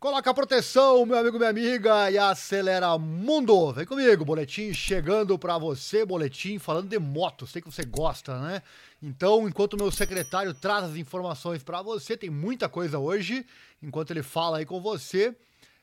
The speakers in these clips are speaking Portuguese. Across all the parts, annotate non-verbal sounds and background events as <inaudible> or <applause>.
Coloca a proteção, meu amigo, minha amiga, e acelera mundo. Vem comigo, boletim chegando para você, boletim falando de moto. Sei que você gosta, né? Então, enquanto o meu secretário traz as informações para você, tem muita coisa hoje. Enquanto ele fala aí com você,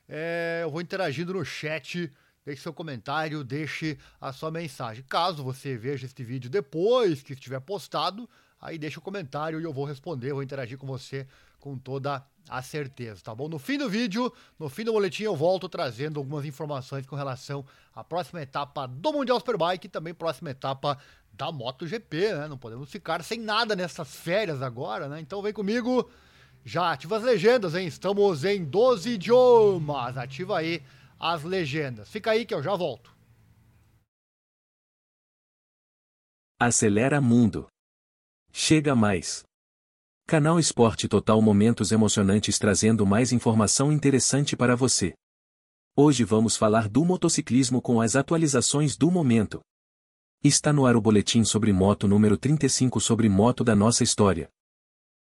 é, eu vou interagindo no chat. Deixe seu comentário, deixe a sua mensagem. Caso você veja este vídeo depois que estiver postado, aí deixa o comentário e eu vou responder, vou interagir com você com toda a certeza, tá bom? No fim do vídeo, no fim do boletim, eu volto trazendo algumas informações com relação à próxima etapa do Mundial Superbike e também próxima etapa da MotoGP, né? Não podemos ficar sem nada nessas férias agora, né? Então vem comigo, já ativa as legendas, hein? Estamos em 12 idiomas, ativa aí as legendas. Fica aí que eu já volto. Acelera Mundo. Chega mais. Canal Esporte Total Momentos emocionantes trazendo mais informação interessante para você. Hoje vamos falar do motociclismo com as atualizações do momento. Está no ar o boletim sobre moto número 35 sobre moto da nossa história.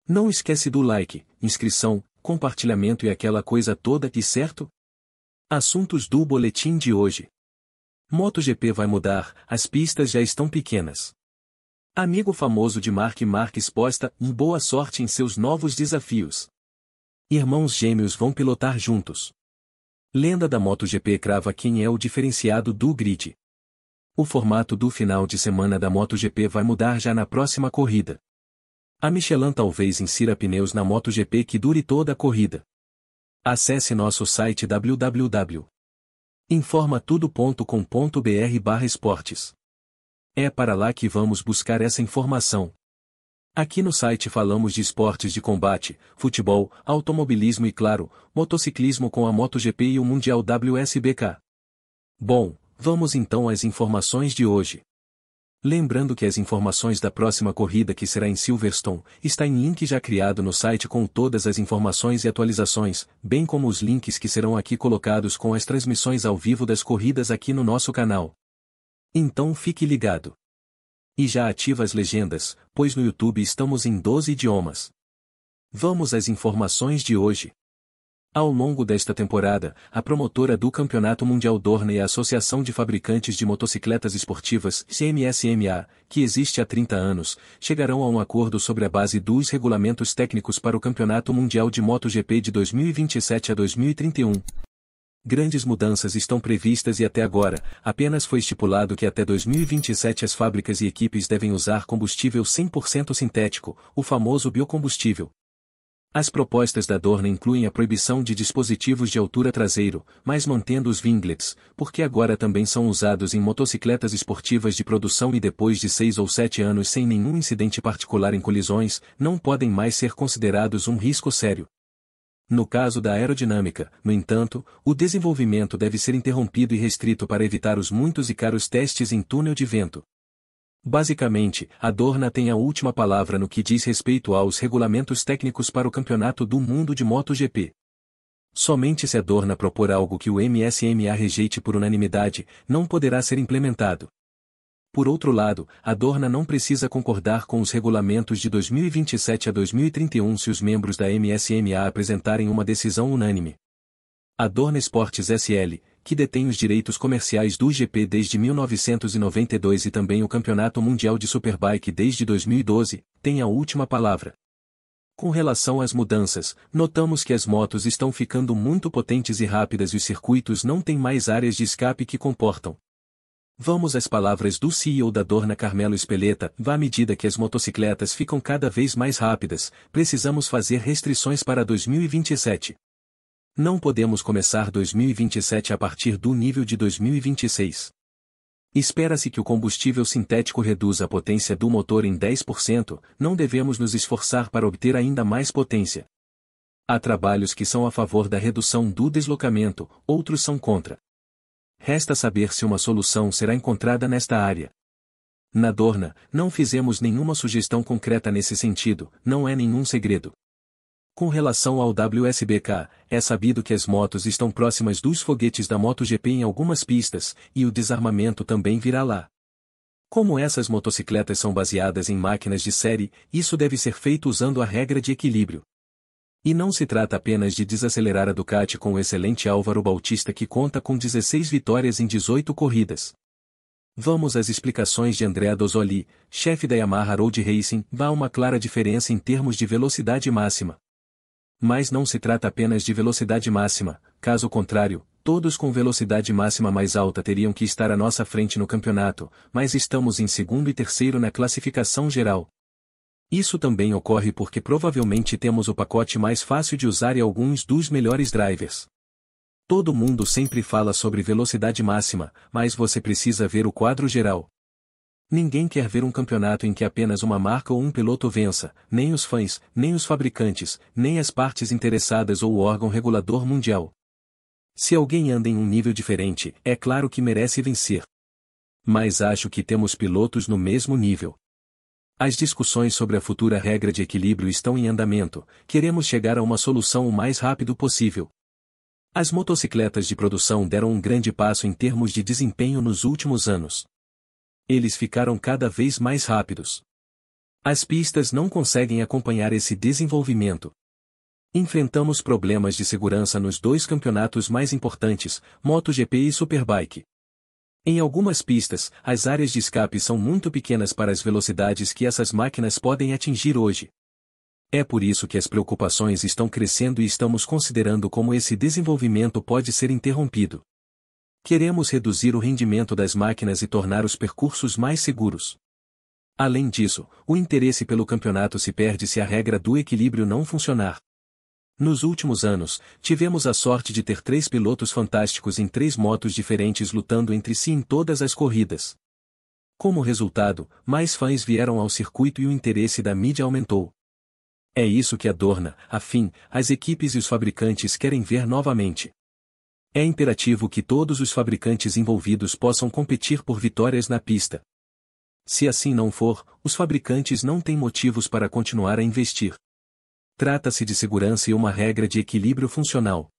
Não esquece do like, inscrição, compartilhamento e aquela coisa toda que certo? Assuntos do boletim de hoje. MotoGP vai mudar, as pistas já estão pequenas. Amigo famoso de Mark Marques posta um boa sorte em seus novos desafios. Irmãos gêmeos vão pilotar juntos. Lenda da MotoGP crava quem é o diferenciado do grid. O formato do final de semana da MotoGP vai mudar já na próxima corrida. A Michelin talvez insira pneus na MotoGP que dure toda a corrida. Acesse nosso site www.informatudo.com.br/esportes. É para lá que vamos buscar essa informação. Aqui no site falamos de esportes de combate, futebol, automobilismo e claro, motociclismo com a MotoGP e o Mundial WSBK. Bom, vamos então às informações de hoje. Lembrando que as informações da próxima corrida que será em Silverstone, está em link já criado no site com todas as informações e atualizações, bem como os links que serão aqui colocados com as transmissões ao vivo das corridas aqui no nosso canal. Então fique ligado. E já ativa as legendas, pois no YouTube estamos em 12 idiomas. Vamos às informações de hoje. Ao longo desta temporada, a promotora do Campeonato Mundial Dorna e a Associação de Fabricantes de Motocicletas Esportivas, CMSMA, que existe há 30 anos, chegarão a um acordo sobre a base dos regulamentos técnicos para o Campeonato Mundial de MotoGP de 2027 a 2031, Grandes mudanças estão previstas e até agora, apenas foi estipulado que até 2027 as fábricas e equipes devem usar combustível 100% sintético, o famoso biocombustível. As propostas da Dorna incluem a proibição de dispositivos de altura traseiro, mas mantendo os vinglets, porque agora também são usados em motocicletas esportivas de produção e depois de seis ou sete anos sem nenhum incidente particular em colisões, não podem mais ser considerados um risco sério. No caso da aerodinâmica, no entanto, o desenvolvimento deve ser interrompido e restrito para evitar os muitos e caros testes em túnel de vento. Basicamente, a Dorna tem a última palavra no que diz respeito aos regulamentos técnicos para o Campeonato do Mundo de MotoGP. Somente se a Dorna propor algo que o MSMA rejeite por unanimidade, não poderá ser implementado. Por outro lado, a Dorna não precisa concordar com os regulamentos de 2027 a 2031 se os membros da MSMA apresentarem uma decisão unânime. A Dorna Esportes SL, que detém os direitos comerciais do GP desde 1992 e também o Campeonato Mundial de Superbike desde 2012, tem a última palavra. Com relação às mudanças, notamos que as motos estão ficando muito potentes e rápidas e os circuitos não têm mais áreas de escape que comportam, Vamos às palavras do CEO da Dorna Carmelo Espeleta, à medida que as motocicletas ficam cada vez mais rápidas, precisamos fazer restrições para 2027. Não podemos começar 2027 a partir do nível de 2026. Espera-se que o combustível sintético reduza a potência do motor em 10%, não devemos nos esforçar para obter ainda mais potência. Há trabalhos que são a favor da redução do deslocamento, outros são contra. Resta saber se uma solução será encontrada nesta área. Na Dorna, não fizemos nenhuma sugestão concreta nesse sentido, não é nenhum segredo. Com relação ao WSBK, é sabido que as motos estão próximas dos foguetes da MotoGP em algumas pistas, e o desarmamento também virá lá. Como essas motocicletas são baseadas em máquinas de série, isso deve ser feito usando a regra de equilíbrio. E não se trata apenas de desacelerar a Ducati com o excelente Álvaro Bautista que conta com 16 vitórias em 18 corridas. Vamos às explicações de Andrea Dosoli, chefe da Yamaha Road Racing, dá uma clara diferença em termos de velocidade máxima. Mas não se trata apenas de velocidade máxima, caso contrário, todos com velocidade máxima mais alta teriam que estar à nossa frente no campeonato, mas estamos em segundo e terceiro na classificação geral. Isso também ocorre porque provavelmente temos o pacote mais fácil de usar e alguns dos melhores drivers. Todo mundo sempre fala sobre velocidade máxima, mas você precisa ver o quadro geral. Ninguém quer ver um campeonato em que apenas uma marca ou um piloto vença, nem os fãs, nem os fabricantes, nem as partes interessadas ou o órgão regulador mundial. Se alguém anda em um nível diferente, é claro que merece vencer. Mas acho que temos pilotos no mesmo nível. As discussões sobre a futura regra de equilíbrio estão em andamento, queremos chegar a uma solução o mais rápido possível. As motocicletas de produção deram um grande passo em termos de desempenho nos últimos anos. Eles ficaram cada vez mais rápidos. As pistas não conseguem acompanhar esse desenvolvimento. Enfrentamos problemas de segurança nos dois campeonatos mais importantes, MotoGP e Superbike. Em algumas pistas, as áreas de escape são muito pequenas para as velocidades que essas máquinas podem atingir hoje. É por isso que as preocupações estão crescendo e estamos considerando como esse desenvolvimento pode ser interrompido. Queremos reduzir o rendimento das máquinas e tornar os percursos mais seguros. Além disso, o interesse pelo campeonato se perde se a regra do equilíbrio não funcionar. Nos últimos anos, tivemos a sorte de ter três pilotos fantásticos em três motos diferentes lutando entre si em todas as corridas. Como resultado, mais fãs vieram ao circuito e o interesse da mídia aumentou. É isso que adorna, afim, as equipes e os fabricantes querem ver novamente. É imperativo que todos os fabricantes envolvidos possam competir por vitórias na pista. Se assim não for, os fabricantes não têm motivos para continuar a investir. Trata-se de segurança e uma regra de equilíbrio funcional.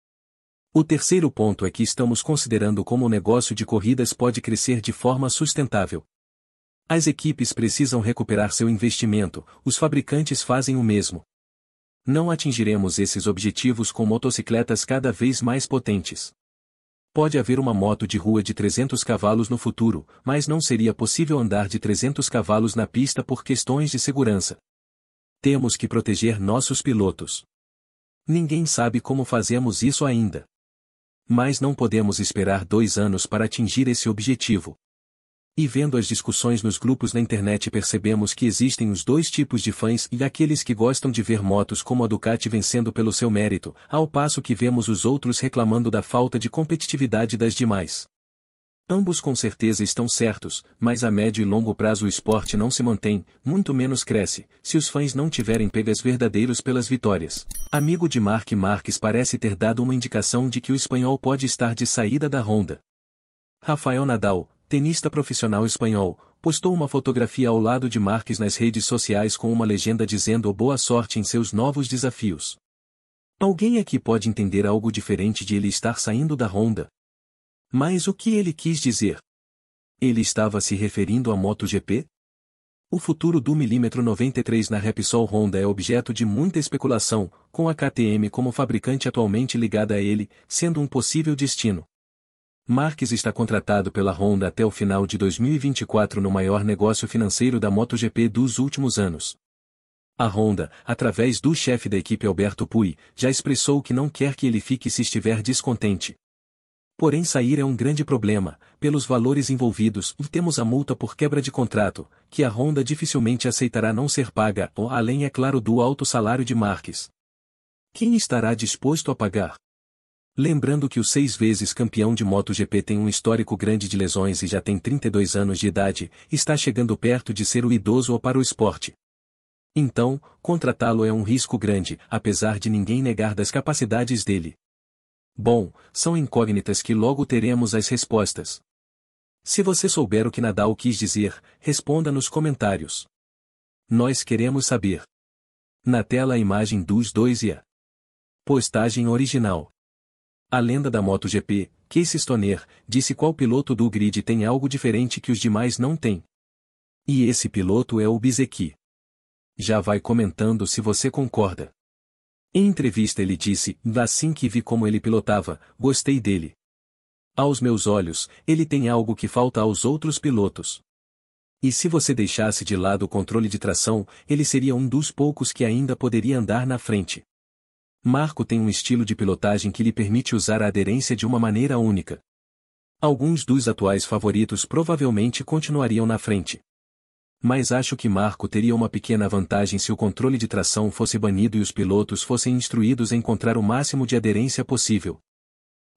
O terceiro ponto é que estamos considerando como o negócio de corridas pode crescer de forma sustentável. As equipes precisam recuperar seu investimento, os fabricantes fazem o mesmo. Não atingiremos esses objetivos com motocicletas cada vez mais potentes. Pode haver uma moto de rua de 300 cavalos no futuro, mas não seria possível andar de 300 cavalos na pista por questões de segurança. Temos que proteger nossos pilotos. Ninguém sabe como fazemos isso ainda. Mas não podemos esperar dois anos para atingir esse objetivo. E vendo as discussões nos grupos na internet percebemos que existem os dois tipos de fãs e aqueles que gostam de ver motos como a Ducati vencendo pelo seu mérito, ao passo que vemos os outros reclamando da falta de competitividade das demais. Ambos com certeza estão certos, mas a médio e longo prazo o esporte não se mantém, muito menos cresce, se os fãs não tiverem pegas verdadeiros pelas vitórias. Amigo de Mark Marques parece ter dado uma indicação de que o espanhol pode estar de saída da Honda. Rafael Nadal, tenista profissional espanhol, postou uma fotografia ao lado de Marques nas redes sociais com uma legenda dizendo boa sorte em seus novos desafios. Alguém aqui pode entender algo diferente de ele estar saindo da Honda, mas o que ele quis dizer? Ele estava se referindo à MotoGP? O futuro do milímetro 93 na Repsol Honda é objeto de muita especulação, com a KTM como fabricante atualmente ligada a ele, sendo um possível destino. Marques está contratado pela Honda até o final de 2024 no maior negócio financeiro da MotoGP dos últimos anos. A Honda, através do chefe da equipe Alberto Pui, já expressou que não quer que ele fique se estiver descontente. Porém sair é um grande problema, pelos valores envolvidos, e temos a multa por quebra de contrato, que a Honda dificilmente aceitará não ser paga, ou além é claro do alto salário de Marques. Quem estará disposto a pagar? Lembrando que o seis vezes campeão de MotoGP tem um histórico grande de lesões e já tem 32 anos de idade, está chegando perto de ser o idoso para o esporte. Então, contratá-lo é um risco grande, apesar de ninguém negar das capacidades dele. Bom, são incógnitas que logo teremos as respostas. Se você souber o que Nadal quis dizer, responda nos comentários. Nós queremos saber. Na tela a imagem dos dois e a postagem original. A lenda da MotoGP, Casey Stoner, disse qual piloto do grid tem algo diferente que os demais não têm. E esse piloto é o Bizeki. Já vai comentando se você concorda. Em entrevista ele disse, assim que vi como ele pilotava, gostei dele. Aos meus olhos, ele tem algo que falta aos outros pilotos. E se você deixasse de lado o controle de tração, ele seria um dos poucos que ainda poderia andar na frente. Marco tem um estilo de pilotagem que lhe permite usar a aderência de uma maneira única. Alguns dos atuais favoritos provavelmente continuariam na frente. Mas acho que Marco teria uma pequena vantagem se o controle de tração fosse banido e os pilotos fossem instruídos a encontrar o máximo de aderência possível.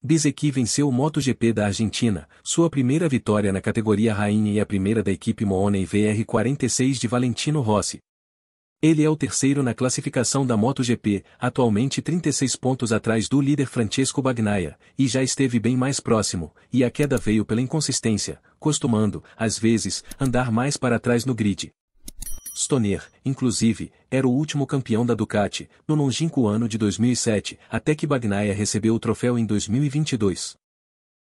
Bizeki venceu o MotoGP da Argentina, sua primeira vitória na categoria rainha e a primeira da equipe Mooney VR46 de Valentino Rossi. Ele é o terceiro na classificação da MotoGP, atualmente 36 pontos atrás do líder Francesco Bagnaia, e já esteve bem mais próximo, e a queda veio pela inconsistência, costumando, às vezes, andar mais para trás no grid. Stoner, inclusive, era o último campeão da Ducati, no longínquo ano de 2007, até que Bagnaia recebeu o troféu em 2022.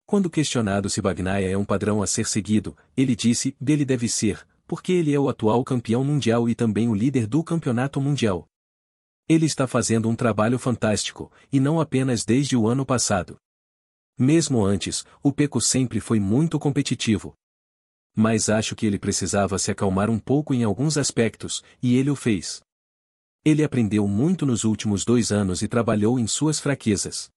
Quando questionado se Bagnaia é um padrão a ser seguido, ele disse, dele deve ser, porque ele é o atual campeão mundial e também o líder do campeonato mundial. Ele está fazendo um trabalho fantástico, e não apenas desde o ano passado. Mesmo antes, o Peco sempre foi muito competitivo. Mas acho que ele precisava se acalmar um pouco em alguns aspectos, e ele o fez. Ele aprendeu muito nos últimos dois anos e trabalhou em suas fraquezas.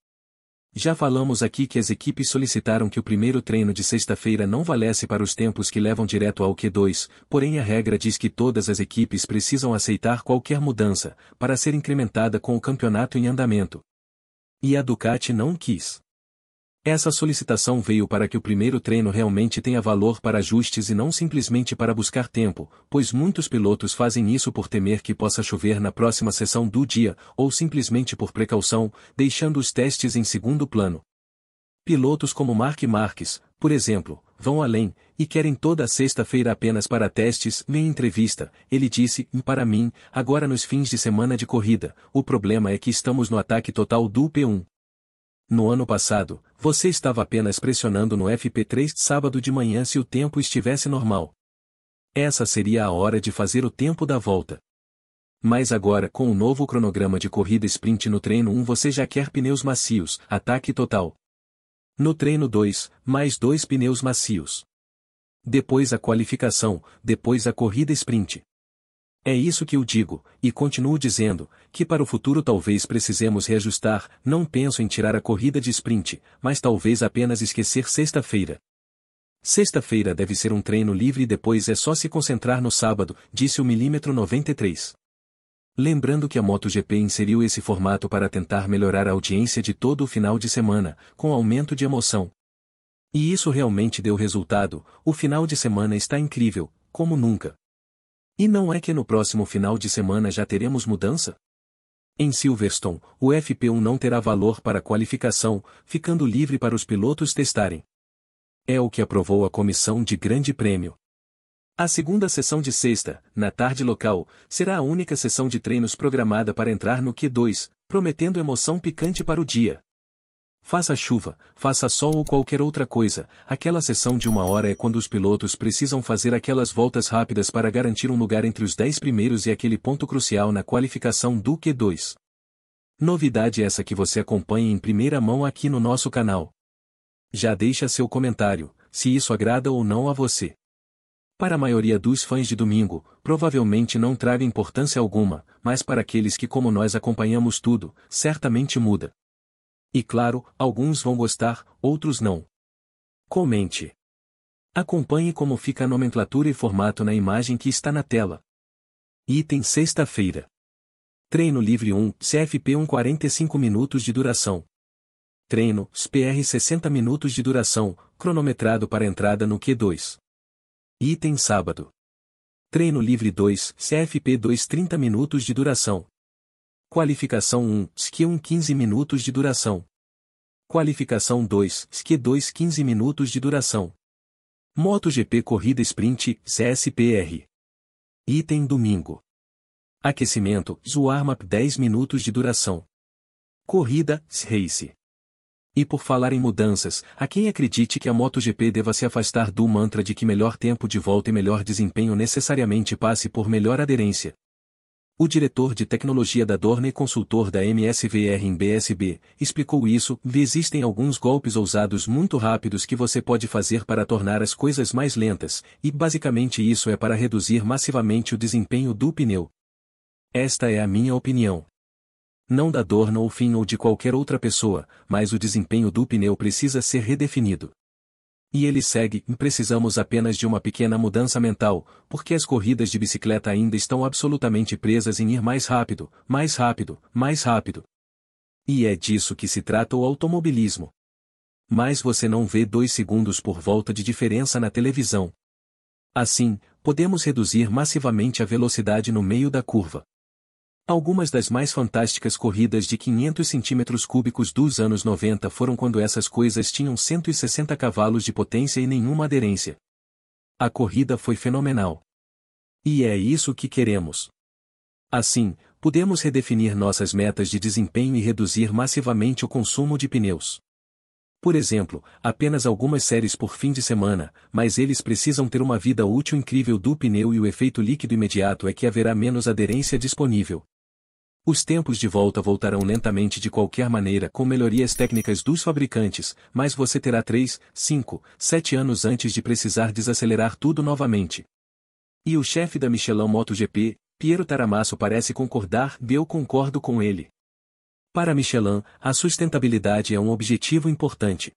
Já falamos aqui que as equipes solicitaram que o primeiro treino de sexta-feira não valesse para os tempos que levam direto ao Q2, porém a regra diz que todas as equipes precisam aceitar qualquer mudança, para ser incrementada com o campeonato em andamento. E a Ducati não quis. Essa solicitação veio para que o primeiro treino realmente tenha valor para ajustes e não simplesmente para buscar tempo, pois muitos pilotos fazem isso por temer que possa chover na próxima sessão do dia, ou simplesmente por precaução, deixando os testes em segundo plano. Pilotos como Mark Marques, por exemplo, vão além, e querem toda sexta-feira apenas para testes. Em entrevista, ele disse: Para mim, agora nos fins de semana de corrida, o problema é que estamos no ataque total do P1. No ano passado, você estava apenas pressionando no FP3 sábado de manhã se o tempo estivesse normal. Essa seria a hora de fazer o tempo da volta. Mas agora, com o novo cronograma de corrida sprint no treino 1, você já quer pneus macios, ataque total. No treino 2, mais dois pneus macios. Depois a qualificação, depois a corrida sprint. É isso que eu digo, e continuo dizendo, que para o futuro talvez precisemos reajustar, não penso em tirar a corrida de sprint, mas talvez apenas esquecer sexta-feira. Sexta-feira deve ser um treino livre e depois é só se concentrar no sábado, disse o milímetro 93. Lembrando que a MotoGP inseriu esse formato para tentar melhorar a audiência de todo o final de semana, com aumento de emoção. E isso realmente deu resultado, o final de semana está incrível, como nunca. E não é que no próximo final de semana já teremos mudança? Em Silverstone, o FP1 não terá valor para qualificação, ficando livre para os pilotos testarem. É o que aprovou a comissão de Grande Prêmio. A segunda sessão de sexta, na tarde local, será a única sessão de treinos programada para entrar no Q2, prometendo emoção picante para o dia. Faça chuva, faça sol ou qualquer outra coisa, aquela sessão de uma hora é quando os pilotos precisam fazer aquelas voltas rápidas para garantir um lugar entre os 10 primeiros e aquele ponto crucial na qualificação do Q2. Novidade essa que você acompanha em primeira mão aqui no nosso canal. Já deixa seu comentário, se isso agrada ou não a você. Para a maioria dos fãs de domingo, provavelmente não traga importância alguma, mas para aqueles que como nós acompanhamos tudo, certamente muda. E claro, alguns vão gostar, outros não. Comente. Acompanhe como fica a nomenclatura e formato na imagem que está na tela. Item sexta-feira. Treino livre 1, CFP 1 45 minutos de duração. Treino, SPR 60 minutos de duração, cronometrado para entrada no Q2. Item sábado. Treino livre 2, CFP 2 30 minutos de duração. Qualificação 1, SQ 1 15 minutos de duração. Qualificação 2, SQ 2 15 minutos de duração. MotoGP Corrida Sprint, CSPR. Item domingo. Aquecimento, Warm-up 10 minutos de duração. Corrida, Race. E por falar em mudanças, a quem acredite que a MotoGP deva se afastar do mantra de que melhor tempo de volta e melhor desempenho necessariamente passe por melhor aderência, O diretor de tecnologia da Dorna e consultor da MSVR em BSB explicou isso. Existem alguns golpes ousados muito rápidos que você pode fazer para tornar as coisas mais lentas, e basicamente isso é para reduzir massivamente o desempenho do pneu. Esta é a minha opinião. Não da Dorna ou fim ou de qualquer outra pessoa, mas o desempenho do pneu precisa ser redefinido. E ele segue, precisamos apenas de uma pequena mudança mental, porque as corridas de bicicleta ainda estão absolutamente presas em ir mais rápido, mais rápido, mais rápido. E é disso que se trata o automobilismo. Mas você não vê dois segundos por volta de diferença na televisão. Assim, podemos reduzir massivamente a velocidade no meio da curva. Algumas das mais fantásticas corridas de 500 centímetros cúbicos dos anos 90 foram quando essas coisas tinham 160 cavalos de potência e nenhuma aderência. A corrida foi fenomenal. E é isso que queremos. Assim, podemos redefinir nossas metas de desempenho e reduzir massivamente o consumo de pneus. Por exemplo, apenas algumas séries por fim de semana, mas eles precisam ter uma vida útil incrível do pneu e o efeito líquido imediato é que haverá menos aderência disponível. Os tempos de volta voltarão lentamente de qualquer maneira com melhorias técnicas dos fabricantes, mas você terá 3, 5, 7 anos antes de precisar desacelerar tudo novamente. E o chefe da Michelin MotoGP, Piero Taramasso parece concordar e eu concordo com ele. Para Michelin, a sustentabilidade é um objetivo importante.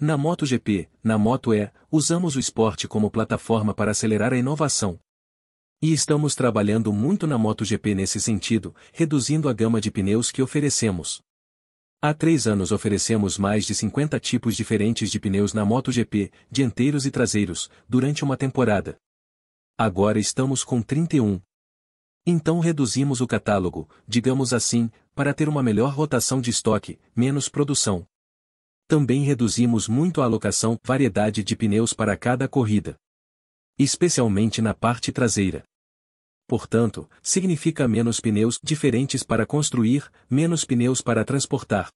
Na MotoGP, na Moto E, usamos o esporte como plataforma para acelerar a inovação, e estamos trabalhando muito na MotoGP nesse sentido, reduzindo a gama de pneus que oferecemos. Há três anos oferecemos mais de 50 tipos diferentes de pneus na MotoGP, dianteiros e traseiros, durante uma temporada. Agora estamos com 31. Então reduzimos o catálogo, digamos assim, para ter uma melhor rotação de estoque, menos produção. Também reduzimos muito a alocação, variedade de pneus para cada corrida. Especialmente na parte traseira portanto, significa menos pneus diferentes para construir, menos pneus para transportar.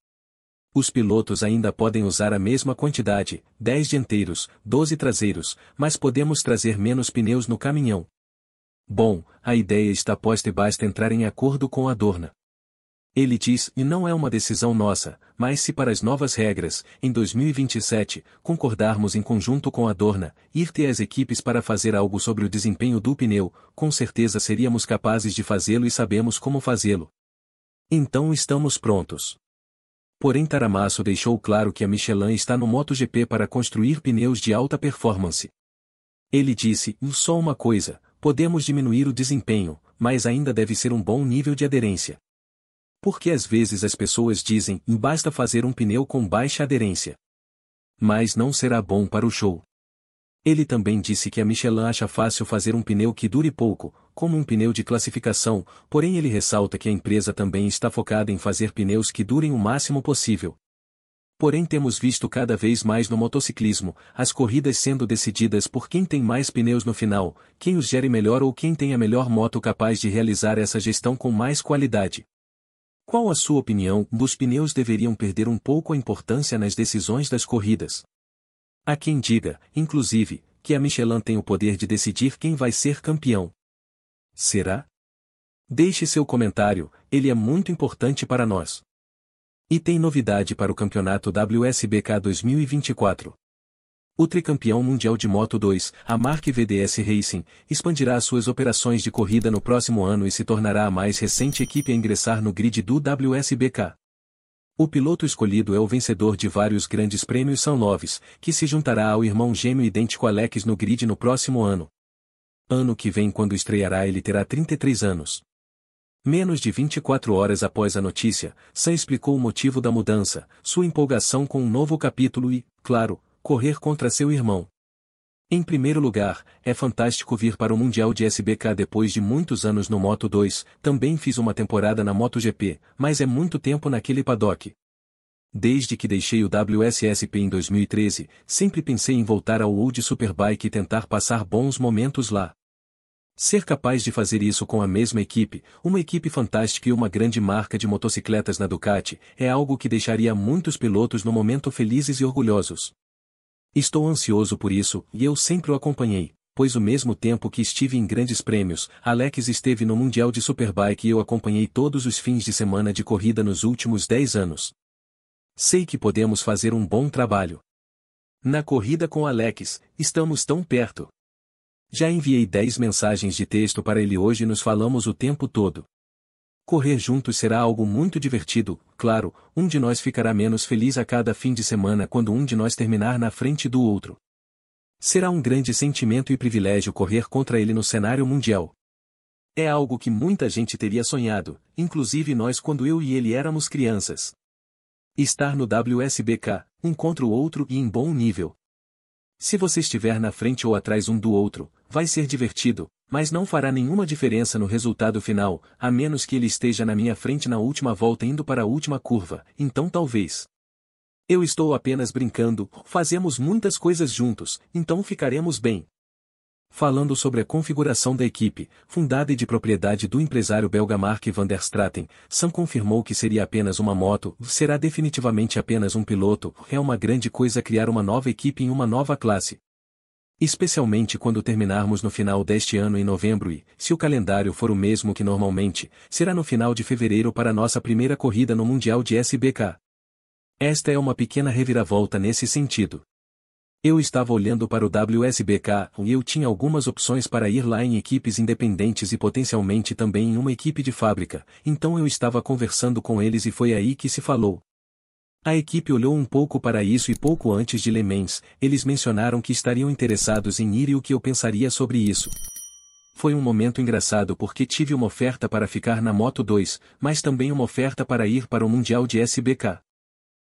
Os pilotos ainda podem usar a mesma quantidade, 10 dianteiros, 12 traseiros, mas podemos trazer menos pneus no caminhão. Bom, a ideia está posta e basta entrar em acordo com a Dorna. Ele diz, e não é uma decisão nossa, mas se para as novas regras, em 2027, concordarmos em conjunto com a Dorna, ir ter as equipes para fazer algo sobre o desempenho do pneu, com certeza seríamos capazes de fazê-lo e sabemos como fazê-lo. Então estamos prontos. Porém Taramasso deixou claro que a Michelin está no MotoGP para construir pneus de alta performance. Ele disse, só uma coisa, podemos diminuir o desempenho, mas ainda deve ser um bom nível de aderência. Porque às vezes as pessoas dizem, basta fazer um pneu com baixa aderência. Mas não será bom para o show. Ele também disse que a Michelin acha fácil fazer um pneu que dure pouco, como um pneu de classificação, porém ele ressalta que a empresa também está focada em fazer pneus que durem o máximo possível. Porém temos visto cada vez mais no motociclismo, as corridas sendo decididas por quem tem mais pneus no final, quem os gere melhor ou quem tem a melhor moto capaz de realizar essa gestão com mais qualidade. Qual a sua opinião? Os pneus deveriam perder um pouco a importância nas decisões das corridas. Há quem diga, inclusive, que a Michelin tem o poder de decidir quem vai ser campeão. Será? Deixe seu comentário, ele é muito importante para nós. E tem novidade para o campeonato WSBK 2024. O tricampeão mundial de Moto 2, a marca VDS Racing, expandirá suas operações de corrida no próximo ano e se tornará a mais recente equipe a ingressar no grid do WSBK. O piloto escolhido é o vencedor de vários grandes prêmios São Loves, que se juntará ao irmão gêmeo idêntico Alex no grid no próximo ano. Ano que vem quando estreará ele terá 33 anos. Menos de 24 horas após a notícia, Sam explicou o motivo da mudança, sua empolgação com um novo capítulo e, claro, correr contra seu irmão. Em primeiro lugar, é fantástico vir para o Mundial de SBK depois de muitos anos no Moto 2, também fiz uma temporada na MotoGP, mas é muito tempo naquele paddock. Desde que deixei o WSSP em 2013, sempre pensei em voltar ao Old Superbike e tentar passar bons momentos lá. Ser capaz de fazer isso com a mesma equipe, uma equipe fantástica e uma grande marca de motocicletas na Ducati, é algo que deixaria muitos pilotos no momento felizes e orgulhosos. Estou ansioso por isso, e eu sempre o acompanhei. pois o mesmo tempo que estive em grandes prêmios, Alex esteve no Mundial de Superbike e eu acompanhei todos os fins de semana de corrida nos últimos 10 anos. Sei que podemos fazer um bom trabalho. Na corrida com Alex, estamos tão perto. Já enviei 10 mensagens de texto para ele hoje e nos falamos o tempo todo. Correr juntos será algo muito divertido, claro, um de nós ficará menos feliz a cada fim de semana quando um de nós terminar na frente do outro. Será um grande sentimento e privilégio correr contra ele no cenário mundial. É algo que muita gente teria sonhado, inclusive nós quando eu e ele éramos crianças. Estar no WSBK, um contra o outro e em bom nível. Se você estiver na frente ou atrás um do outro, vai ser divertido, mas não fará nenhuma diferença no resultado final, a menos que ele esteja na minha frente na última volta indo para a última curva, então talvez. Eu estou apenas brincando, fazemos muitas coisas juntos, então ficaremos bem. Falando sobre a configuração da equipe, fundada e de propriedade do empresário belga Mark van der Straten, Sam confirmou que seria apenas uma moto, será definitivamente apenas um piloto, é uma grande coisa criar uma nova equipe em uma nova classe. Especialmente quando terminarmos no final deste ano em novembro e, se o calendário for o mesmo que normalmente, será no final de fevereiro para nossa primeira corrida no Mundial de SBK. Esta é uma pequena reviravolta nesse sentido. Eu estava olhando para o WSBK e eu tinha algumas opções para ir lá em equipes independentes e potencialmente também em uma equipe de fábrica, então eu estava conversando com eles e foi aí que se falou. A equipe olhou um pouco para isso e pouco antes de Le Mans, eles mencionaram que estariam interessados em ir e o que eu pensaria sobre isso. Foi um momento engraçado porque tive uma oferta para ficar na Moto 2, mas também uma oferta para ir para o Mundial de SBK.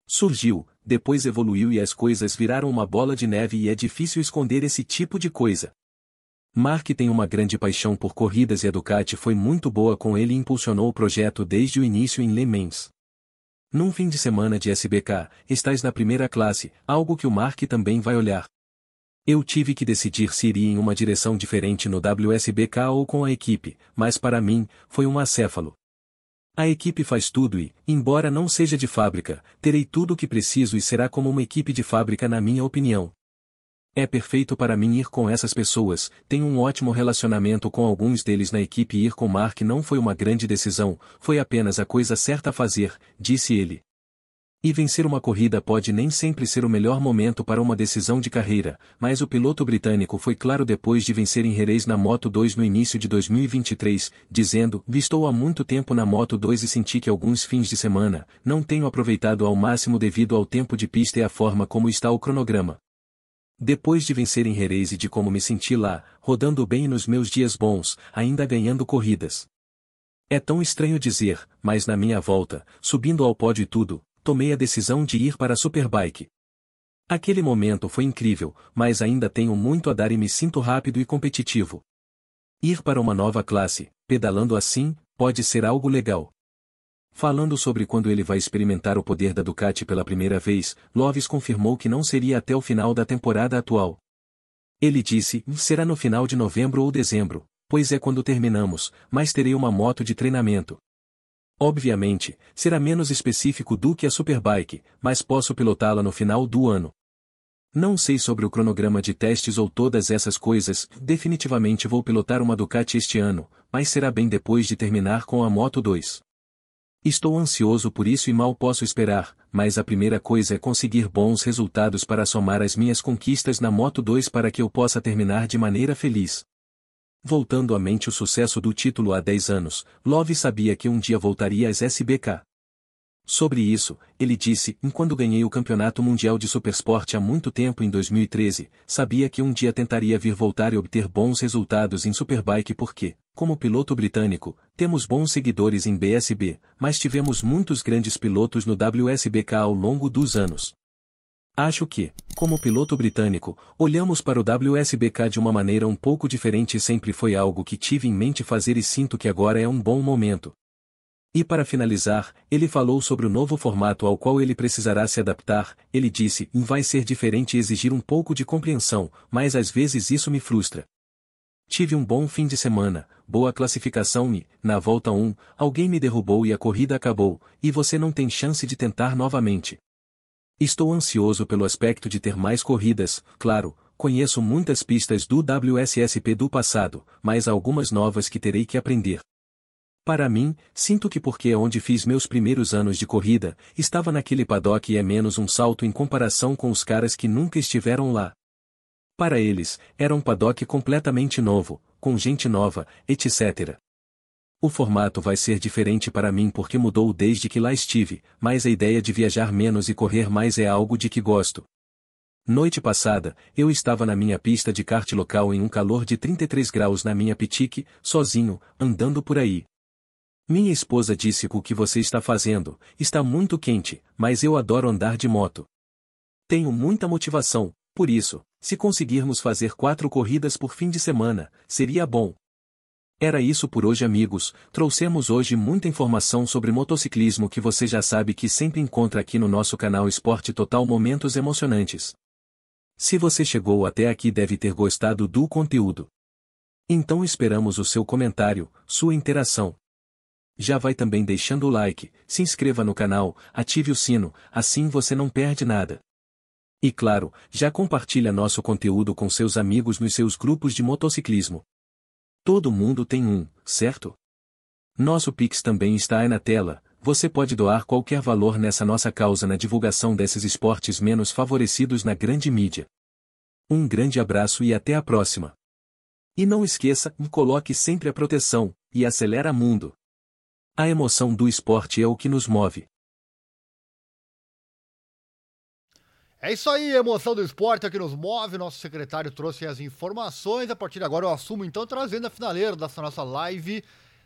Surgiu, depois evoluiu e as coisas viraram uma bola de neve e é difícil esconder esse tipo de coisa. Mark tem uma grande paixão por corridas e a Ducati foi muito boa com ele e impulsionou o projeto desde o início em Le Mans. Num fim de semana de SBK, estás na primeira classe, algo que o Mark também vai olhar. Eu tive que decidir se iria em uma direção diferente no WSBK ou com a equipe, mas para mim, foi um acéfalo. A equipe faz tudo e, embora não seja de fábrica, terei tudo o que preciso e será como uma equipe de fábrica na minha opinião. É perfeito para mim ir com essas pessoas, tenho um ótimo relacionamento com alguns deles na equipe e ir com Mark não foi uma grande decisão, foi apenas a coisa certa a fazer, disse ele. E vencer uma corrida pode nem sempre ser o melhor momento para uma decisão de carreira, mas o piloto britânico foi claro depois de vencer em Jerez na Moto 2 no início de 2023, dizendo: Estou há muito tempo na Moto 2 e senti que alguns fins de semana, não tenho aproveitado ao máximo devido ao tempo de pista e à forma como está o cronograma. Depois de vencer em Jerez e de como me senti lá, rodando bem nos meus dias bons, ainda ganhando corridas. É tão estranho dizer, mas na minha volta, subindo ao pódio e tudo, tomei a decisão de ir para a Superbike. Aquele momento foi incrível, mas ainda tenho muito a dar e me sinto rápido e competitivo. Ir para uma nova classe, pedalando assim, pode ser algo legal. Falando sobre quando ele vai experimentar o poder da Ducati pela primeira vez, Loves confirmou que não seria até o final da temporada atual. Ele disse, será no final de novembro ou dezembro, pois é quando terminamos, mas terei uma moto de treinamento. Obviamente, será menos específico do que a Superbike, mas posso pilotá-la no final do ano. Não sei sobre o cronograma de testes ou todas essas coisas, definitivamente vou pilotar uma Ducati este ano, mas será bem depois de terminar com a Moto 2. Estou ansioso por isso e mal posso esperar, mas a primeira coisa é conseguir bons resultados para somar as minhas conquistas na Moto 2 para que eu possa terminar de maneira feliz. Voltando à mente o sucesso do título há 10 anos, Love sabia que um dia voltaria às SBK. Sobre isso, ele disse, quando ganhei o Campeonato Mundial de Supersport há muito tempo em 2013, sabia que um dia tentaria vir voltar e obter bons resultados em Superbike porque, como piloto britânico, temos bons seguidores em BSB, mas tivemos muitos grandes pilotos no WSBK ao longo dos anos. Acho que, como piloto britânico, olhamos para o WSBK de uma maneira um pouco diferente e sempre foi algo que tive em mente fazer e sinto que agora é um bom momento. E para finalizar, ele falou sobre o novo formato ao qual ele precisará se adaptar, ele disse, vai ser diferente e exigir um pouco de compreensão, mas às vezes isso me frustra. Tive um bom fim de semana, boa classificação e, na volta 1, alguém me derrubou e a corrida acabou, e você não tem chance de tentar novamente. Estou ansioso pelo aspecto de ter mais corridas, claro, Conheço muitas pistas do WSSP do passado, mas algumas novas que terei que aprender. Para mim, sinto que porque é onde fiz meus primeiros anos de corrida, estava naquele paddock e é menos um salto em comparação com os caras que nunca estiveram lá. Para eles, era um paddock completamente novo, com gente nova, etc. O formato vai ser diferente para mim porque mudou desde que lá estive, mas a ideia de viajar menos e correr mais é algo de que gosto. Noite passada, eu estava na minha pista de kart local em um calor de 33 graus na minha pitique, sozinho, andando por aí. Minha esposa disse o que você está fazendo, está muito quente, mas eu adoro andar de moto. Tenho muita motivação, por isso, se conseguirmos fazer quatro corridas por fim de semana, seria bom. Era isso por hoje, amigos. Trouxemos hoje muita informação sobre motociclismo que você já sabe que sempre encontra aqui no nosso canal Esporte Total Momentos Emocionantes. Se você chegou até aqui, deve ter gostado do conteúdo. Então esperamos o seu comentário, sua interação. Já vai também deixando o like, se inscreva no canal, ative o sino, assim você não perde nada. E claro, já compartilha nosso conteúdo com seus amigos nos seus grupos de motociclismo. Todo mundo tem um, certo? Nosso Pix também está aí na tela, você pode doar qualquer valor nessa nossa causa na divulgação desses esportes menos favorecidos na grande mídia. Um grande abraço e até a próxima. E não esqueça, coloque sempre a proteção, e acelera mundo. A emoção do esporte é o que nos move. É isso aí, emoção do esporte é que nos move. Nosso secretário trouxe as informações. A partir de agora eu assumo então trazendo a finaleira dessa nossa live.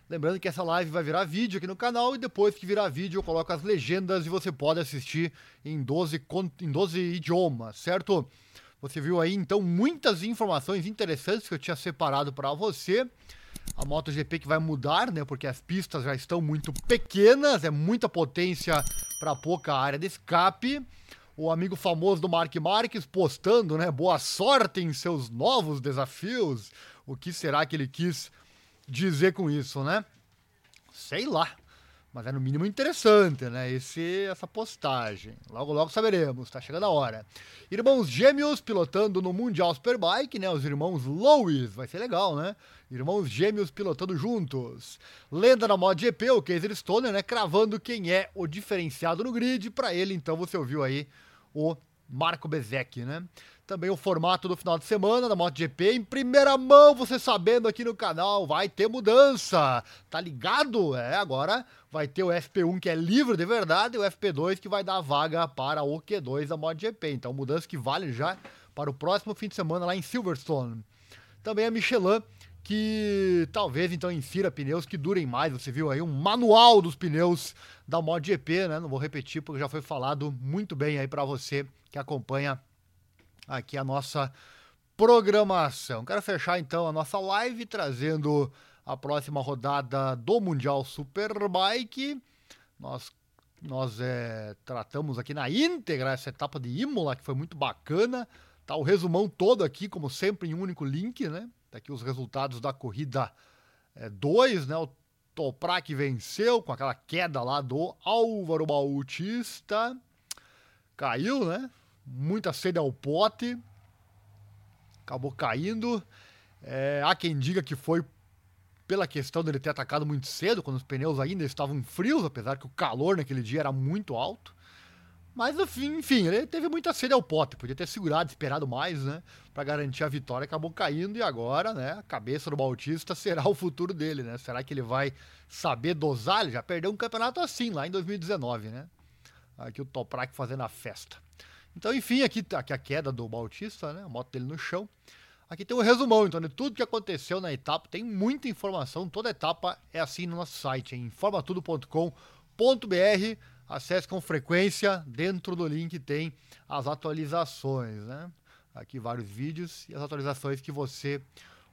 Lembrando que essa live vai virar vídeo aqui no canal e depois que virar vídeo eu coloco as legendas e você pode assistir em 12, em 12 idiomas, certo? Você viu aí então muitas informações interessantes que eu tinha separado para você a MotoGP que vai mudar, né? Porque as pistas já estão muito pequenas, é muita potência para pouca área de escape. O amigo famoso do Mark Marques postando, né? Boa sorte em seus novos desafios. O que será que ele quis dizer com isso, né? Sei lá. Mas é no mínimo interessante, né? Esse, essa postagem. Logo, logo saberemos, tá chegando a hora. Irmãos gêmeos pilotando no Mundial Superbike, né? Os irmãos Lewis, vai ser legal, né? Irmãos gêmeos pilotando juntos. Lenda na MotoGP, o Casey Stoner, né? Cravando quem é o diferenciado no grid. Para ele, então, você ouviu aí o Marco Bezek, né? Também o formato do final de semana da MotoGP em primeira mão, você sabendo aqui no canal, vai ter mudança. Tá ligado? É, agora vai ter o FP1 que é livre de verdade e o FP2 que vai dar vaga para o Q2 da MotoGP. Então, mudança que vale já para o próximo fim de semana lá em Silverstone. Também a Michelin que talvez então insira pneus que durem mais. Você viu aí um manual dos pneus da MotoGP, né? Não vou repetir porque já foi falado muito bem aí para você que acompanha aqui a nossa programação. Quero fechar então a nossa live trazendo a próxima rodada do Mundial Superbike. Nós nós é, tratamos aqui na íntegra essa etapa de Imola, que foi muito bacana. Tá o resumão todo aqui, como sempre, em um único link, né? Tá aqui os resultados da corrida 2, é, né? O Toprak venceu com aquela queda lá do Álvaro Bautista. Caiu, né? muita sede ao pote, acabou caindo. É, há quem diga que foi pela questão dele ter atacado muito cedo, quando os pneus ainda estavam frios, apesar que o calor naquele dia era muito alto. Mas enfim, ele teve muita sede ao pote, podia ter segurado, esperado mais, né, para garantir a vitória, acabou caindo e agora, né, a cabeça do Bautista <laughs> será o futuro dele, né? Será que ele vai saber dosar? Ele já perdeu um campeonato assim lá em 2019, né? Aqui o Toprak fazendo a festa. Então, enfim, aqui, aqui a queda do Bautista, né? A moto dele no chão. Aqui tem um resumão, então, de tudo que aconteceu na etapa. Tem muita informação. Toda etapa é assim no nosso site, em informatudo.com.br. Acesse com frequência. Dentro do link tem as atualizações, né? Aqui vários vídeos e as atualizações que você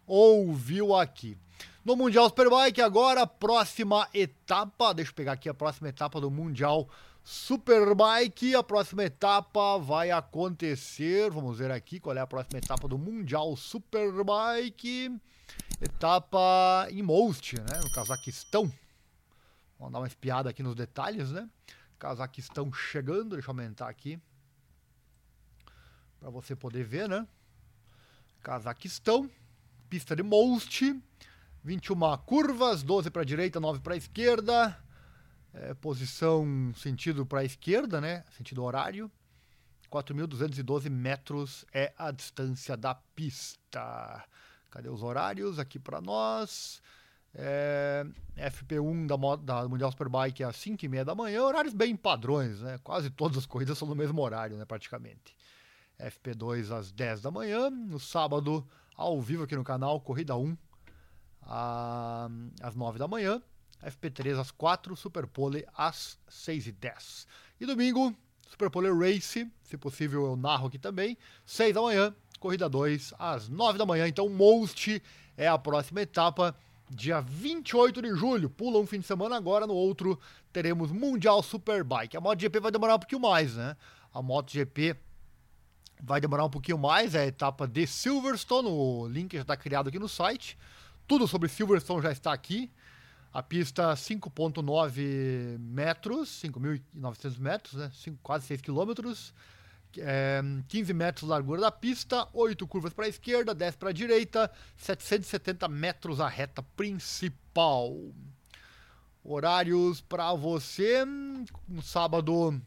ouviu aqui. No Mundial Superbike, agora, próxima etapa. Deixa eu pegar aqui a próxima etapa do Mundial Superbike a próxima etapa vai acontecer. Vamos ver aqui qual é a próxima etapa do Mundial Superbike. Etapa em Most, né? No Cazaquistão. Vamos dar uma espiada aqui nos detalhes, né? Cazaquistão chegando. Deixa eu aumentar aqui. Para você poder ver, né? Cazaquistão, pista de Most, 21 curvas, 12 para a direita, 9 para a esquerda. É, posição sentido para a esquerda, né? Sentido horário. 4.212 metros é a distância da pista. Cadê os horários aqui para nós? É, FP1 da, da Mundial Superbike é às 5h30 da manhã, horários bem padrões, né? Quase todas as corridas são no mesmo horário, né? Praticamente. FP2 às 10 da manhã, no sábado, ao vivo aqui no canal, Corrida 1 às 9 da manhã, FP3 às 4, Superpole às 6 e 10. E domingo, Superpole Race, se possível eu narro aqui também, 6 da manhã, corrida 2 às 9 da manhã. Então, Most é a próxima etapa, dia 28 de julho. Pula um fim de semana agora, no outro teremos Mundial Superbike. A MotoGP vai demorar um pouquinho mais, né? A MotoGP vai demorar um pouquinho mais, é a etapa de Silverstone, o link já está criado aqui no site. Tudo sobre Silverstone já está aqui. A pista 5.9 metros, 5.900 metros, né? 5, quase 6 quilômetros. É, 15 metros de largura da pista, 8 curvas para a esquerda, 10 para a direita, 770 metros a reta principal. Horários para você, no sábado,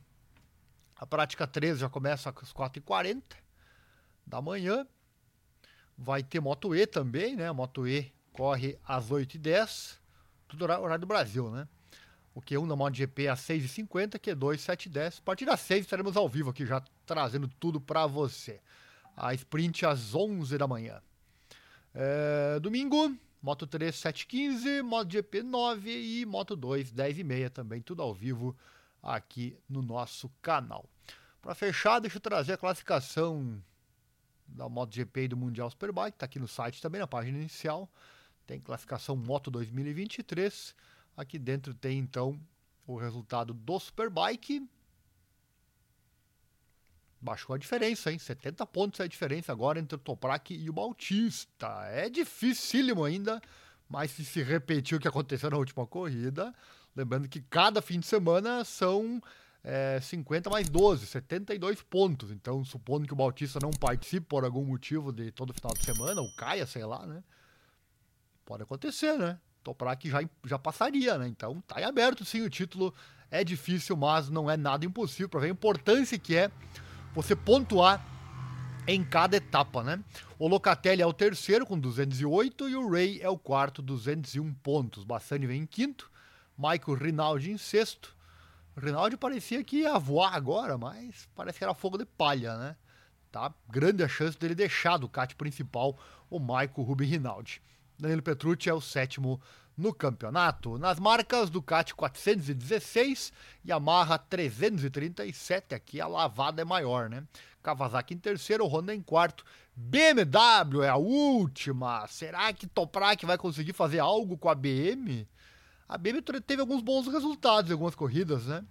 a prática 13 já começa às 4h40 da manhã. Vai ter Moto E também, né? A Moto E corre às 8h10 tudo horário do Brasil, né? O Q1 da MotoGP às 6h50, Q2 7h10. A partir das 6 estaremos ao vivo aqui já trazendo tudo para você. A sprint às 11 da manhã. É, domingo, Moto 3 7h15, MotoGP 9 e Moto 2 10h30 também, tudo ao vivo aqui no nosso canal. Para fechar, deixa eu trazer a classificação da MotoGP e do Mundial Superbike, está aqui no site também, na página inicial. Tem classificação Moto 2023. Aqui dentro tem então o resultado do Superbike. Baixou a diferença, hein? 70 pontos é a diferença agora entre o Toprak e o Bautista. É dificílimo ainda, mas se se repetir o que aconteceu na última corrida, lembrando que cada fim de semana são é, 50 mais 12, 72 pontos. Então, supondo que o Bautista não participe por algum motivo de todo final de semana, ou caia, sei lá, né? Pode acontecer, né? Toprak já, já passaria, né? Então tá em aberto sim o título. É difícil, mas não é nada impossível para ver a importância que é você pontuar em cada etapa, né? O Locatelli é o terceiro com 208 e o Ray é o quarto, 201 pontos. Bassani vem em quinto, Michael Rinaldi em sexto. O Rinaldi parecia que ia voar agora, mas parece que era fogo de palha, né? Tá grande a chance dele deixar do kart principal o Michael Rubin Rinaldi. Danilo Petrucci é o sétimo no campeonato. Nas marcas, Ducati 416, Yamaha 337, aqui a lavada é maior, né? Kawasaki em terceiro, Honda em quarto. BMW é a última. Será que Toprak vai conseguir fazer algo com a BM? A BM teve alguns bons resultados em algumas corridas, né?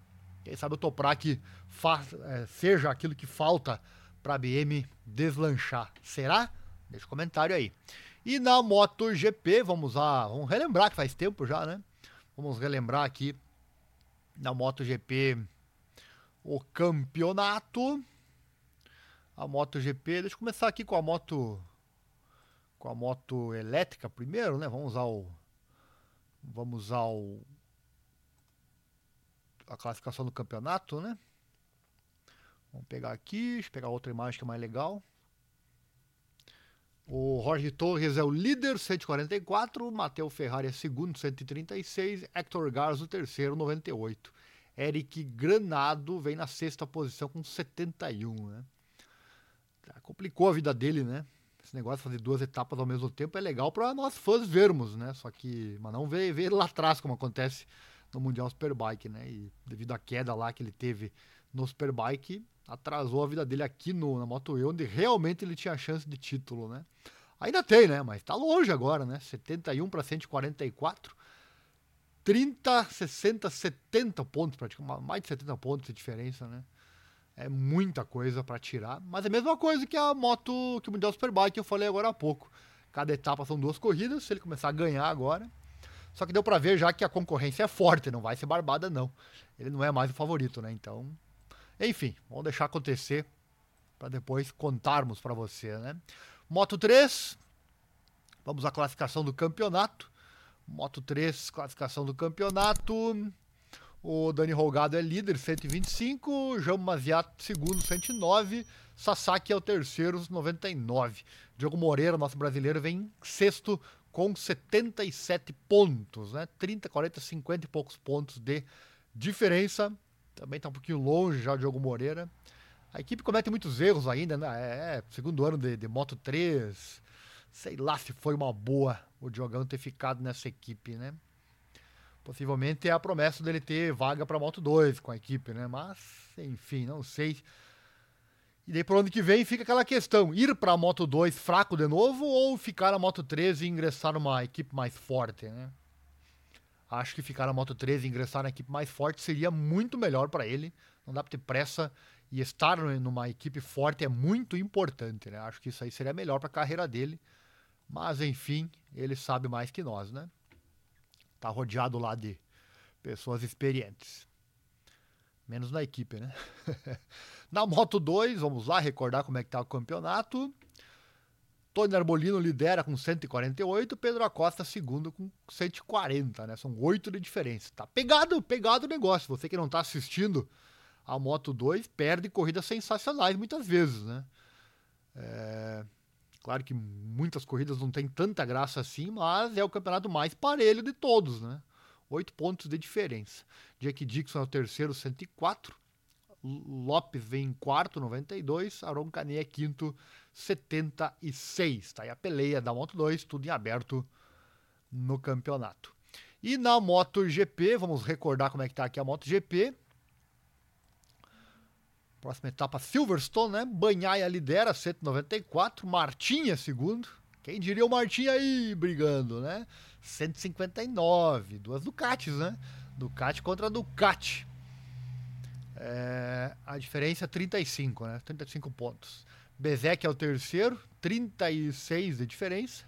Quem sabe o Toprak faz, é, seja aquilo que falta para a BM deslanchar. Será? Deixa o um comentário aí. E na MotoGP, vamos lá, vamos relembrar que faz tempo já, né? Vamos relembrar aqui na MotoGP o campeonato. A MotoGP, deixa eu começar aqui com a moto com a moto elétrica primeiro, né? Vamos ao vamos ao a classificação do campeonato, né? Vamos pegar aqui, deixa eu pegar outra imagem que é mais legal. O Jorge Torres é o líder, 144. Mateu Ferrari é segundo, 136. Hector Garzo, terceiro, 98. Eric Granado vem na sexta posição com 71, né? Complicou a vida dele, né? Esse negócio de fazer duas etapas ao mesmo tempo é legal para nós fãs vermos, né? Só que, mas não ver, ver lá atrás como acontece no Mundial Superbike, né? E devido à queda lá que ele teve no Superbike, atrasou a vida dele aqui no, na Moto E, onde realmente ele tinha chance de título, né? Ainda tem, né? Mas tá longe agora, né? 71 para 144. 30, 60, 70 pontos, praticamente, mais de 70 pontos de diferença, né? É muita coisa para tirar, mas é a mesma coisa que a moto, que o Mundial Superbike eu falei agora há pouco. Cada etapa são duas corridas, se ele começar a ganhar agora. Só que deu para ver já que a concorrência é forte, não vai ser barbada não. Ele não é mais o favorito, né? Então, enfim, vamos deixar acontecer para depois contarmos para você, né? Moto 3, vamos à classificação do campeonato. Moto 3, classificação do campeonato. O Dani Rolgado é líder, 125. João Maziato, segundo, 109. Sasaki é o terceiro, 99. Diogo Moreira, nosso brasileiro, vem sexto com 77 pontos, né? 30, 40, 50 e poucos pontos de diferença. Também está um pouquinho longe já o Diogo Moreira. A equipe comete muitos erros ainda, né? É, é, segundo ano de, de Moto 3. Sei lá se foi uma boa o Diogão ter ficado nessa equipe, né? Possivelmente é a promessa dele ter vaga para Moto 2 com a equipe, né? Mas, enfim, não sei. E daí pro ano que vem fica aquela questão: ir para a Moto 2 fraco de novo ou ficar na Moto 3 e ingressar numa equipe mais forte, né? Acho que ficar na Moto 3 e ingressar na equipe mais forte seria muito melhor para ele. Não dá para ter pressa e estar numa equipe forte é muito importante, né? Acho que isso aí seria melhor para a carreira dele. Mas enfim, ele sabe mais que nós, né? Tá rodeado lá de pessoas experientes. Menos na equipe, né? <laughs> na Moto 2, vamos lá recordar como é que tá o campeonato. Tony Arbolino lidera com 148, Pedro Acosta segundo com 140, né? São oito de diferença. Tá pegado, pegado o negócio. Você que não tá assistindo a Moto 2 perde corridas sensacionais muitas vezes, né? É... Claro que muitas corridas não tem tanta graça assim, mas é o campeonato mais parelho de todos, né? Oito pontos de diferença. Jack Dixon é o terceiro, 104. Lopes vem em quarto, 92. Aron Canet é quinto, 76. Tá aí a peleia da Moto 2, tudo em aberto no campeonato. E na MotoGP, vamos recordar como é que tá aqui a MotoGP. Próxima etapa, Silverstone, né? Banhaia lidera, 194. Martinha, segundo. Quem diria o Martinha aí brigando, né? 159. Duas Ducatis, né? Ducati contra Ducati. É, a diferença é 35, né? 35 pontos. Bezek é o terceiro, 36 de diferença.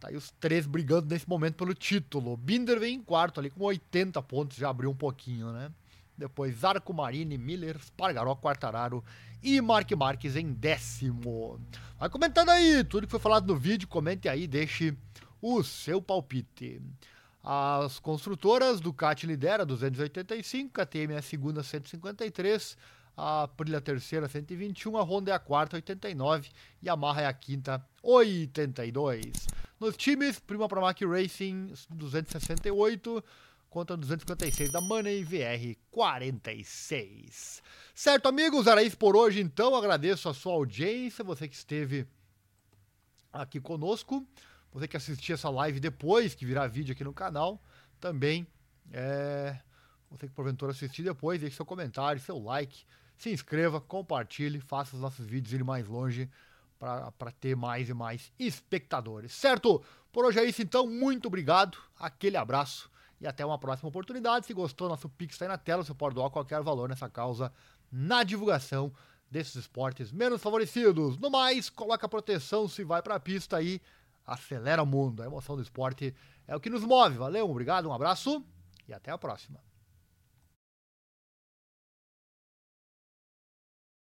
Tá aí os três brigando nesse momento pelo título. Binder vem em quarto ali com 80 pontos, já abriu um pouquinho, né? Depois Zarco Marini, Miller, Spargaró, Quartararo e Mark Marques em décimo. Vai comentando aí tudo que foi falado no vídeo, comente aí, deixe o seu palpite. As construtoras, Ducati lidera 285, KTM é a segunda 153, a Aprilia a terceira 121, a Honda é a quarta 89 e a Yamaha é a quinta 82. Nos times, Prima Pramac Racing 268, contra 256 da Money VR 46. Certo, amigos, era isso por hoje então. Agradeço a sua audiência, você que esteve aqui conosco, você que assistiu essa live depois, que virá vídeo aqui no canal, também é, você que porventura assistiu depois, deixe seu comentário, seu like, se inscreva, compartilhe, faça os nossos vídeos irem mais longe para ter mais e mais espectadores. Certo? Por hoje é isso então, muito obrigado, aquele abraço e até uma próxima oportunidade. Se gostou, nosso Pix está aí na tela. Você pode doar qualquer valor nessa causa na divulgação desses esportes menos favorecidos. No mais, coloca proteção se vai para a pista aí. Acelera o mundo. A emoção do esporte é o que nos move. Valeu, obrigado, um abraço e até a próxima.